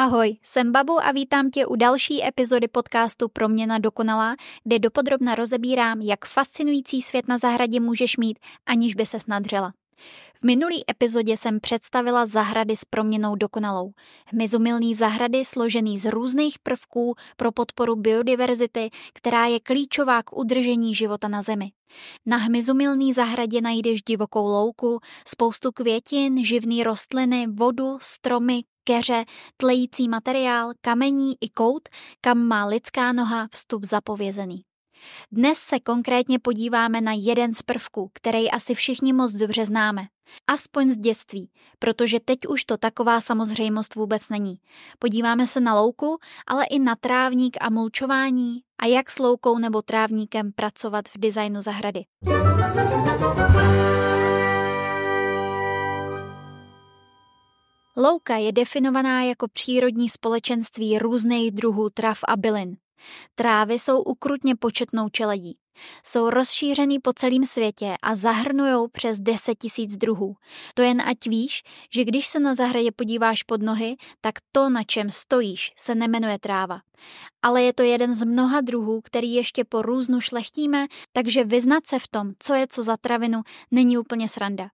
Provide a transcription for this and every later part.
Ahoj, jsem Babu a vítám tě u další epizody podcastu Proměna dokonalá, kde dopodrobna rozebírám, jak fascinující svět na zahradě můžeš mít, aniž by se snadřela. V minulý epizodě jsem představila zahrady s proměnou dokonalou. Hmyzumilný zahrady složený z různých prvků pro podporu biodiverzity, která je klíčová k udržení života na Zemi. Na hmyzumilný zahradě najdeš divokou louku, spoustu květin, živný rostliny, vodu, stromy, keře, tlející materiál, kamení i kout, kam má lidská noha vstup zapovězený. Dnes se konkrétně podíváme na jeden z prvků, který asi všichni moc dobře známe. Aspoň z dětství, protože teď už to taková samozřejmost vůbec není. Podíváme se na louku, ale i na trávník a mulčování a jak s loukou nebo trávníkem pracovat v designu zahrady. Louka je definovaná jako přírodní společenství různých druhů trav a bylin. Trávy jsou ukrutně početnou čeledí. Jsou rozšířený po celém světě a zahrnují přes 10 tisíc druhů. To jen ať víš, že když se na zahradě podíváš pod nohy, tak to, na čem stojíš, se nemenuje tráva. Ale je to jeden z mnoha druhů, který ještě po různu šlechtíme, takže vyznat se v tom, co je co za travinu, není úplně sranda.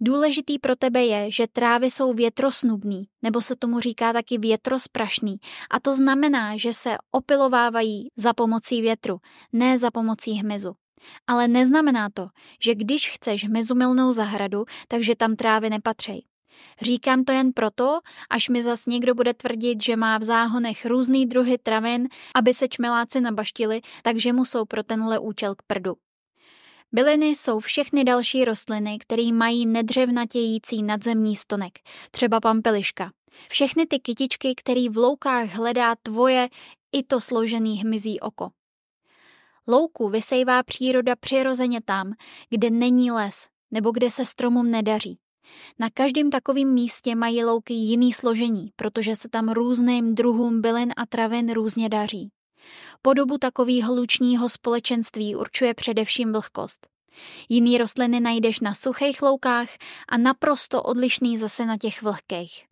Důležitý pro tebe je, že trávy jsou větrosnubný, nebo se tomu říká taky větrosprašný. A to znamená, že se opilovávají za pomocí větru, ne za pomocí hmyzu. Ale neznamená to, že když chceš hmyzumilnou zahradu, takže tam trávy nepatří. Říkám to jen proto, až mi zas někdo bude tvrdit, že má v záhonech různý druhy travin, aby se čmeláci nabaštili, takže mu jsou pro tenhle účel k prdu. Byliny jsou všechny další rostliny, které mají nedřevnatějící nadzemní stonek, třeba pampeliška. Všechny ty kytičky, které v loukách hledá tvoje i to složený hmyzí oko. Louku vysejvá příroda přirozeně tam, kde není les nebo kde se stromům nedaří. Na každém takovém místě mají louky jiný složení, protože se tam různým druhům bylin a travin různě daří. Podobu takového lučního společenství určuje především vlhkost. Jiný rostliny najdeš na suchých loukách a naprosto odlišný zase na těch vlhkých.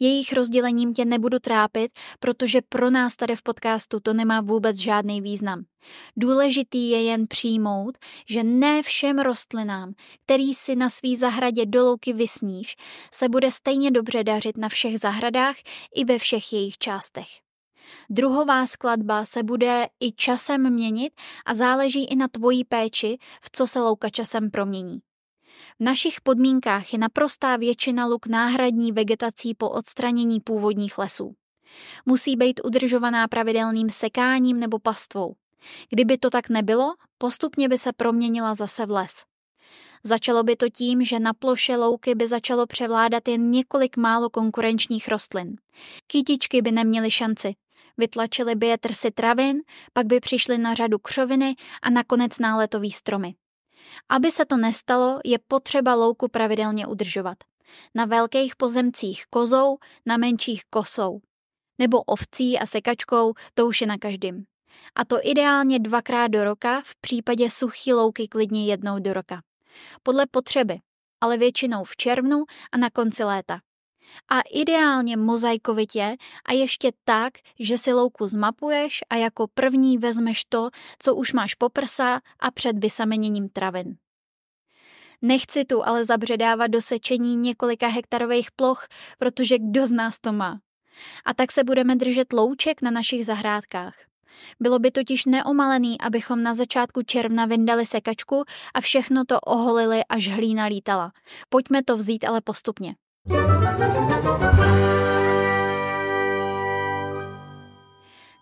Jejich rozdělením tě nebudu trápit, protože pro nás tady v podcastu to nemá vůbec žádný význam. Důležitý je jen přijmout, že ne všem rostlinám, který si na svý zahradě do louky vysníš, se bude stejně dobře dařit na všech zahradách i ve všech jejich částech. Druhová skladba se bude i časem měnit a záleží i na tvojí péči, v co se louka časem promění. V našich podmínkách je naprostá většina luk náhradní vegetací po odstranění původních lesů. Musí být udržovaná pravidelným sekáním nebo pastvou. Kdyby to tak nebylo, postupně by se proměnila zase v les. Začalo by to tím, že na ploše louky by začalo převládat jen několik málo konkurenčních rostlin. Kytičky by neměly šanci, vytlačili by je trsy travin, pak by přišly na řadu křoviny a nakonec náletový stromy. Aby se to nestalo, je potřeba louku pravidelně udržovat. Na velkých pozemcích kozou, na menších kosou. Nebo ovcí a sekačkou, to už je na každým. A to ideálně dvakrát do roka, v případě suchý louky klidně jednou do roka. Podle potřeby, ale většinou v červnu a na konci léta a ideálně mozaikovitě a ještě tak, že si louku zmapuješ a jako první vezmeš to, co už máš po prsa a před vysameněním travin. Nechci tu ale zabředávat do sečení několika hektarových ploch, protože kdo z nás to má. A tak se budeme držet louček na našich zahrádkách. Bylo by totiž neomalený, abychom na začátku června vyndali sekačku a všechno to oholili, až hlína lítala. Pojďme to vzít ale postupně.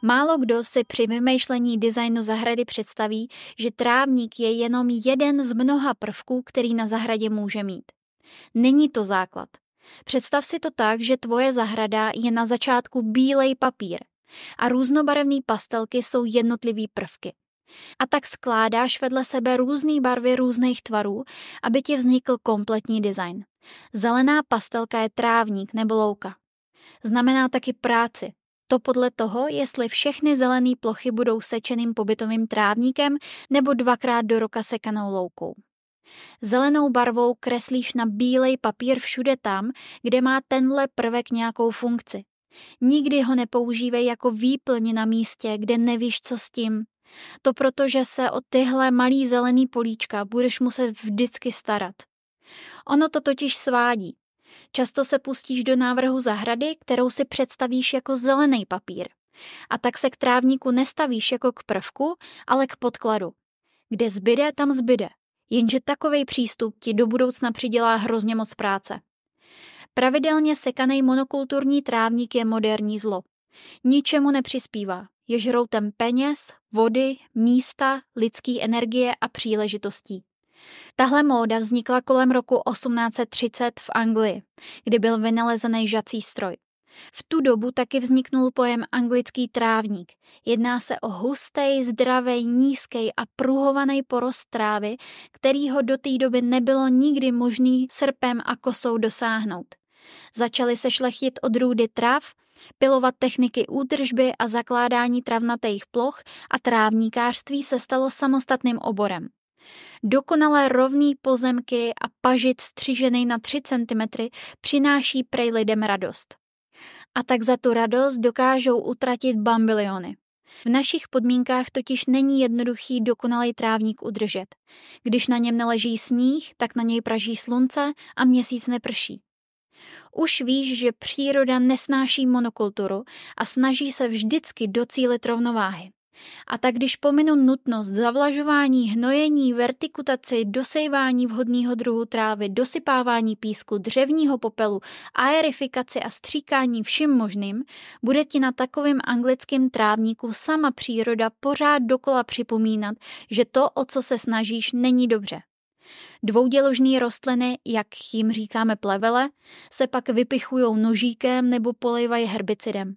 Málo kdo si při vymýšlení designu zahrady představí, že trávník je jenom jeden z mnoha prvků, který na zahradě může mít. Není to základ. Představ si to tak, že tvoje zahrada je na začátku bílej papír a různobarevné pastelky jsou jednotlivý prvky. A tak skládáš vedle sebe různé barvy různých tvarů, aby ti vznikl kompletní design. Zelená pastelka je trávník nebo louka. Znamená taky práci. To podle toho, jestli všechny zelené plochy budou sečeným pobytovým trávníkem nebo dvakrát do roka sekanou loukou. Zelenou barvou kreslíš na bílej papír všude tam, kde má tenhle prvek nějakou funkci. Nikdy ho nepoužívej jako výplň na místě, kde nevíš, co s tím. To proto, že se o tyhle malý zelený políčka budeš muset vždycky starat. Ono to totiž svádí. Často se pustíš do návrhu zahrady, kterou si představíš jako zelený papír. A tak se k trávníku nestavíš jako k prvku, ale k podkladu. Kde zbyde, tam zbyde. Jenže takový přístup ti do budoucna přidělá hrozně moc práce. Pravidelně sekaný monokulturní trávník je moderní zlo. Ničemu nepřispívá. Je žroutem peněz, vody, místa, lidské energie a příležitostí. Tahle móda vznikla kolem roku 1830 v Anglii, kdy byl vynalezený žací stroj. V tu dobu taky vzniknul pojem anglický trávník. Jedná se o hustý, zdravý, nízký a pruhovaný porost trávy, kterýho do té doby nebylo nikdy možný srpem a kosou dosáhnout. Začaly se šlechtit odrůdy trav, pilovat techniky údržby a zakládání travnatých ploch a trávníkářství se stalo samostatným oborem. Dokonale rovný pozemky a pažit střižený na 3 cm přináší prej lidem radost. A tak za tu radost dokážou utratit bambiliony. V našich podmínkách totiž není jednoduchý dokonalý trávník udržet. Když na něm neleží sníh, tak na něj praží slunce a měsíc neprší. Už víš, že příroda nesnáší monokulturu a snaží se vždycky docílit rovnováhy. A tak když pominu nutnost zavlažování, hnojení, vertikutaci, dosejvání vhodného druhu trávy, dosypávání písku, dřevního popelu, aerifikaci a stříkání vším možným, bude ti na takovém anglickém trávníku sama příroda pořád dokola připomínat, že to, o co se snažíš, není dobře. Dvouděložné rostliny, jak jim říkáme plevele, se pak vypichují nožíkem nebo polejvají herbicidem.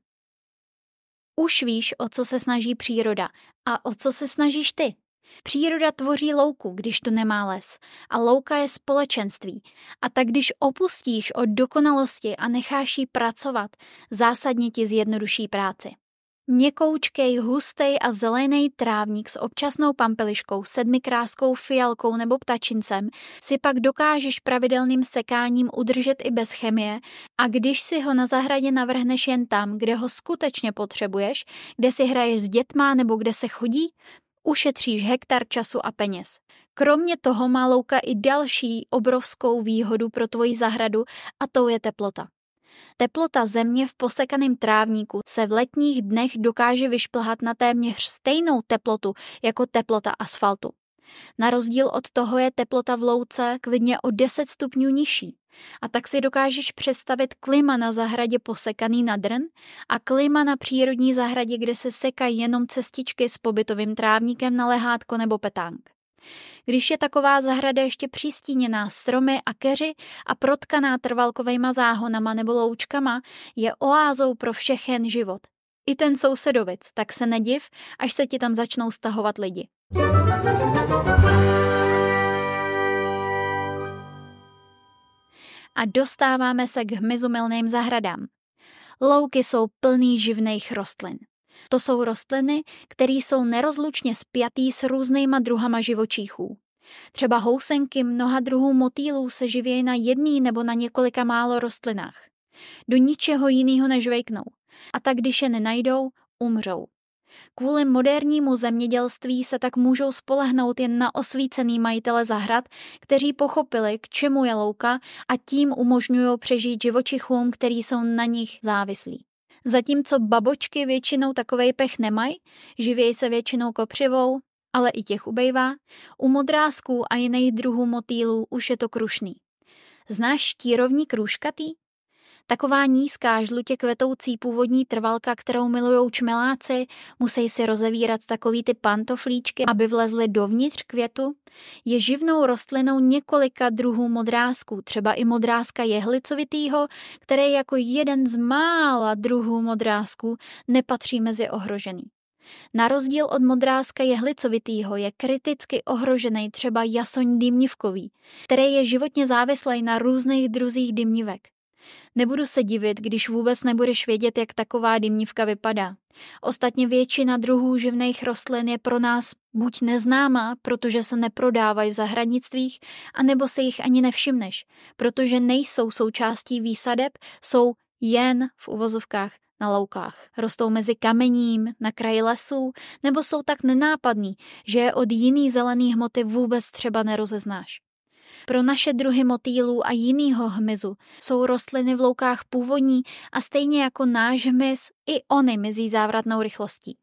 Už víš, o co se snaží příroda a o co se snažíš ty. Příroda tvoří louku, když tu nemá les. A louka je společenství. A tak když opustíš od dokonalosti a necháš jí pracovat, zásadně ti zjednoduší práci. Měkoučkej, hustej a zelený trávník s občasnou pampeliškou, sedmikráskou fialkou nebo ptačincem si pak dokážeš pravidelným sekáním udržet i bez chemie a když si ho na zahradě navrhneš jen tam, kde ho skutečně potřebuješ, kde si hraješ s dětma nebo kde se chodí, ušetříš hektar času a peněz. Kromě toho má louka i další obrovskou výhodu pro tvoji zahradu a to je teplota. Teplota země v posekaném trávníku se v letních dnech dokáže vyšplhat na téměř stejnou teplotu jako teplota asfaltu. Na rozdíl od toho je teplota v louce klidně o 10 stupňů nižší. A tak si dokážeš představit klima na zahradě posekaný na drn a klima na přírodní zahradě, kde se sekají jenom cestičky s pobytovým trávníkem na lehátko nebo petánk. Když je taková zahrada ještě přistíněná stromy a keři a protkaná trvalkovejma záhonama nebo loučkama, je oázou pro všechen život. I ten sousedovic, tak se nediv, až se ti tam začnou stahovat lidi. A dostáváme se k hmyzumilným zahradám. Louky jsou plný živných rostlin. To jsou rostliny, které jsou nerozlučně spjatý s různýma druhama živočichů. Třeba housenky mnoha druhů motýlů se živějí na jedný nebo na několika málo rostlinách. Do ničeho jiného nežvejknou. A tak, když je nenajdou, umřou. Kvůli modernímu zemědělství se tak můžou spolehnout jen na osvícený majitele zahrad, kteří pochopili, k čemu je louka a tím umožňují přežít živočichům, který jsou na nich závislí. Zatímco babočky většinou takovej pech nemají, živějí se většinou kopřivou, ale i těch ubejvá, u modrázků a jiných druhů motýlů už je to krušný. Znáš štírovní krůžkatý? Taková nízká, žlutě kvetoucí původní trvalka, kterou milujou čmeláci, musí si rozevírat takový ty pantoflíčky, aby vlezly dovnitř květu, je živnou rostlinou několika druhů modrázků, třeba i modrázka jehlicovitýho, který jako jeden z mála druhů modrázků nepatří mezi ohrožený. Na rozdíl od modrázka jehlicovitýho je kriticky ohrožený třeba jasoň dymnivkový, který je životně závislý na různých druzích dymnivek. Nebudu se divit, když vůbec nebudeš vědět, jak taková dymnivka vypadá. Ostatně většina druhů živných rostlin je pro nás buď neznámá, protože se neprodávají v zahradnictvích, anebo se jich ani nevšimneš, protože nejsou součástí výsadeb, jsou jen v uvozovkách na loukách. Rostou mezi kamením, na kraji lesů, nebo jsou tak nenápadný, že je od jiný zelený hmoty vůbec třeba nerozeznáš. Pro naše druhy motýlů a jinýho hmyzu jsou rostliny v loukách původní a stejně jako náš hmyz, i ony mizí závratnou rychlostí.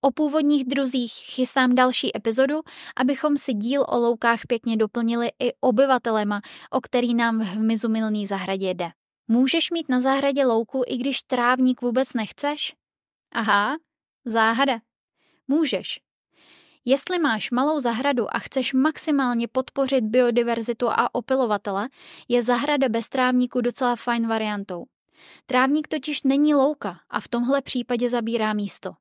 O původních druzích chystám další epizodu, abychom si díl o loukách pěkně doplnili i obyvatelema, o který nám v hmyzu milný zahradě jde. Můžeš mít na zahradě louku, i když trávník vůbec nechceš? Aha, záhada. Můžeš. Jestli máš malou zahradu a chceš maximálně podpořit biodiverzitu a opilovatele, je zahrada bez trávníku docela fajn variantou. Trávník totiž není louka a v tomhle případě zabírá místo.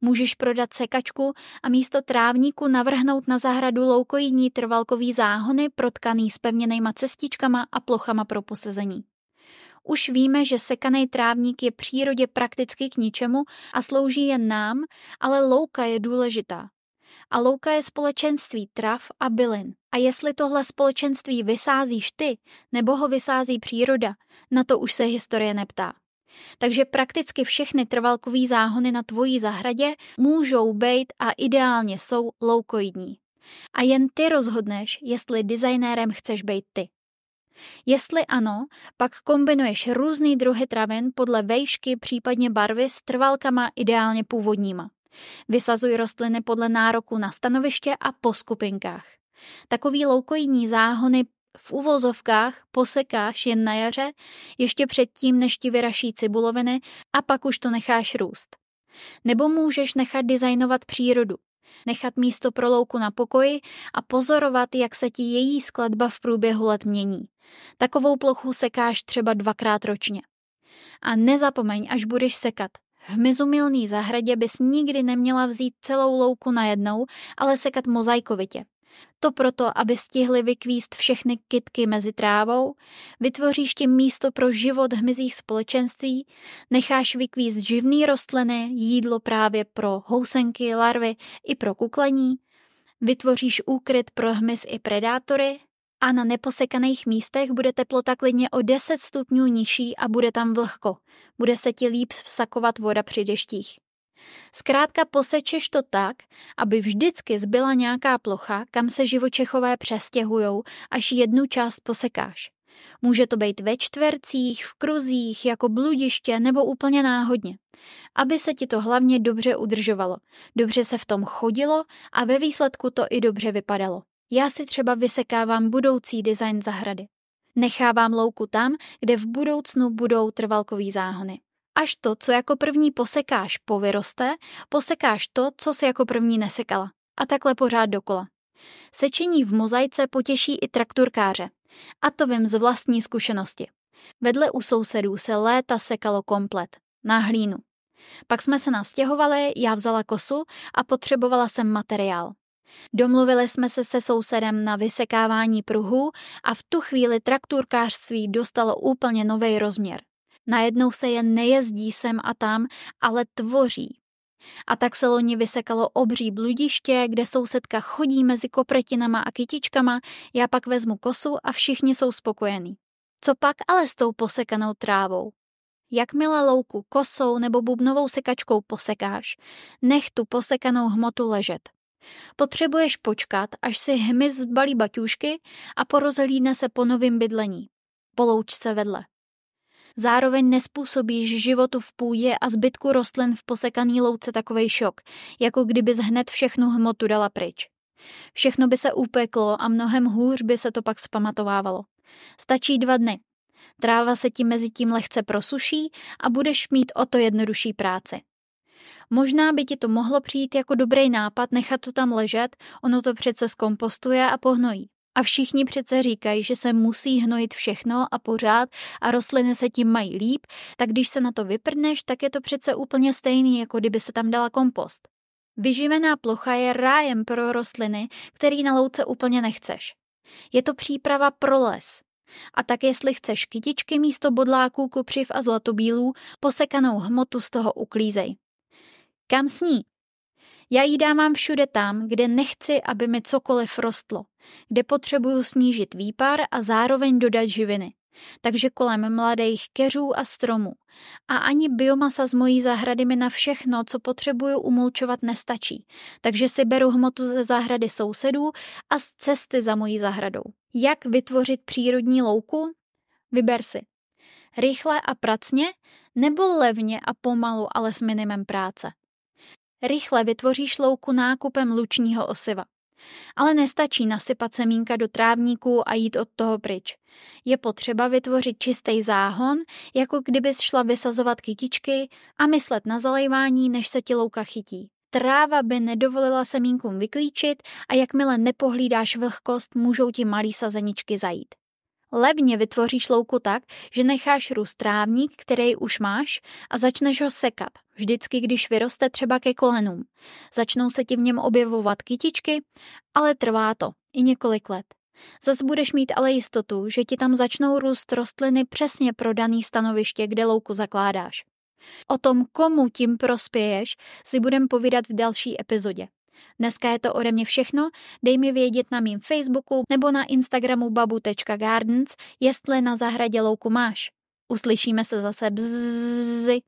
Můžeš prodat sekačku a místo trávníku navrhnout na zahradu loukojídní trvalkový záhony protkaný s pevněnejma cestičkama a plochama pro posezení. Už víme, že sekaný trávník je přírodě prakticky k ničemu a slouží jen nám, ale louka je důležitá. A louka je společenství trav a bylin. A jestli tohle společenství vysázíš ty, nebo ho vysází příroda, na to už se historie neptá. Takže prakticky všechny trvalkový záhony na tvojí zahradě můžou být a ideálně jsou loukoidní. A jen ty rozhodneš, jestli designérem chceš být ty. Jestli ano, pak kombinuješ různý druhy travin podle vejšky, případně barvy s trvalkama ideálně původníma. Vysazuj rostliny podle nároku na stanoviště a po skupinkách. Takový loukoidní záhony v uvozovkách posekáš jen na jaře, ještě předtím, než ti vyraší cibuloviny a pak už to necháš růst. Nebo můžeš nechat designovat přírodu, nechat místo pro louku na pokoji a pozorovat, jak se ti její skladba v průběhu let mění. Takovou plochu sekáš třeba dvakrát ročně. A nezapomeň, až budeš sekat. V mizumilný zahradě bys nikdy neměla vzít celou louku najednou, ale sekat mozaikovitě. To proto, aby stihli vykvíst všechny kytky mezi trávou, vytvoříš tím místo pro život hmyzích společenství, necháš vykvíst živný rostliny, jídlo právě pro housenky, larvy i pro kuklení, vytvoříš úkryt pro hmyz i predátory a na neposekaných místech bude teplota klidně o 10 stupňů nižší a bude tam vlhko. Bude se ti líp vsakovat voda při deštích. Zkrátka posečeš to tak, aby vždycky zbyla nějaká plocha, kam se živočechové přestěhujou, až jednu část posekáš. Může to být ve čtvercích, v kruzích, jako bludiště nebo úplně náhodně. Aby se ti to hlavně dobře udržovalo, dobře se v tom chodilo a ve výsledku to i dobře vypadalo. Já si třeba vysekávám budoucí design zahrady. Nechávám louku tam, kde v budoucnu budou trvalkový záhony. Až to, co jako první posekáš, povyroste, posekáš to, co si jako první nesekala. A takhle pořád dokola. Sečení v mozaice potěší i trakturkáře. A to vím z vlastní zkušenosti. Vedle u sousedů se léta sekalo komplet. Na hlínu. Pak jsme se nastěhovali, já vzala kosu a potřebovala jsem materiál. Domluvili jsme se se sousedem na vysekávání pruhů a v tu chvíli trakturkářství dostalo úplně nový rozměr. Najednou se jen nejezdí sem a tam, ale tvoří. A tak se loni vysekalo obří bludiště, kde sousedka chodí mezi kopretinama a kytičkama, já pak vezmu kosu a všichni jsou spokojení. Co pak ale s tou posekanou trávou? Jakmile louku kosou nebo bubnovou sekačkou posekáš, nech tu posekanou hmotu ležet. Potřebuješ počkat, až si hmyz zbalí baťůžky a porozhlídne se po novým bydlení. Poloučce vedle. Zároveň nespůsobíš životu v půdě a zbytku rostlin v posekaný louce takovej šok, jako kdybys hned všechnu hmotu dala pryč. Všechno by se upeklo a mnohem hůř by se to pak zpamatovávalo. Stačí dva dny. Tráva se ti mezi tím lehce prosuší a budeš mít o to jednodušší práci. Možná by ti to mohlo přijít jako dobrý nápad nechat to tam ležet, ono to přece zkompostuje a pohnojí. A všichni přece říkají, že se musí hnojit všechno a pořád a rostliny se tím mají líp, tak když se na to vyprdneš, tak je to přece úplně stejný, jako kdyby se tam dala kompost. Vyživená plocha je rájem pro rostliny, který na louce úplně nechceš. Je to příprava pro les. A tak jestli chceš kytičky místo bodláků, kupřiv a zlatobílů, posekanou hmotu z toho uklízej. Kam sní? Já ji dávám všude tam, kde nechci, aby mi cokoliv rostlo, kde potřebuju snížit výpar a zároveň dodat živiny. takže kolem mladých keřů a stromů. A ani biomasa z mojí zahrady mi na všechno, co potřebuju umulčovat, nestačí. Takže si beru hmotu ze zahrady sousedů a z cesty za mojí zahradou. Jak vytvořit přírodní louku? Vyber si. Rychle a pracně, nebo levně a pomalu, ale s minimem práce. Rychle vytvoříš louku nákupem lučního osiva. Ale nestačí nasypat semínka do trávníku a jít od toho pryč. Je potřeba vytvořit čistý záhon, jako kdybys šla vysazovat kytičky a myslet na zalejvání, než se ti louka chytí. Tráva by nedovolila semínkům vyklíčit a jakmile nepohlídáš vlhkost, můžou ti malý sazeničky zajít. Levně vytvoříš louku tak, že necháš růst trávník, který už máš a začneš ho sekat, vždycky když vyroste třeba ke kolenům. Začnou se ti v něm objevovat kytičky, ale trvá to i několik let. Zas budeš mít ale jistotu, že ti tam začnou růst rostliny přesně pro daný stanoviště, kde louku zakládáš. O tom, komu tím prospěješ, si budem povídat v další epizodě. Dneska je to ode mě všechno, dej mi vědět na mým Facebooku nebo na Instagramu babu.gardens, jestli na zahradě louku máš. Uslyšíme se zase bzzy.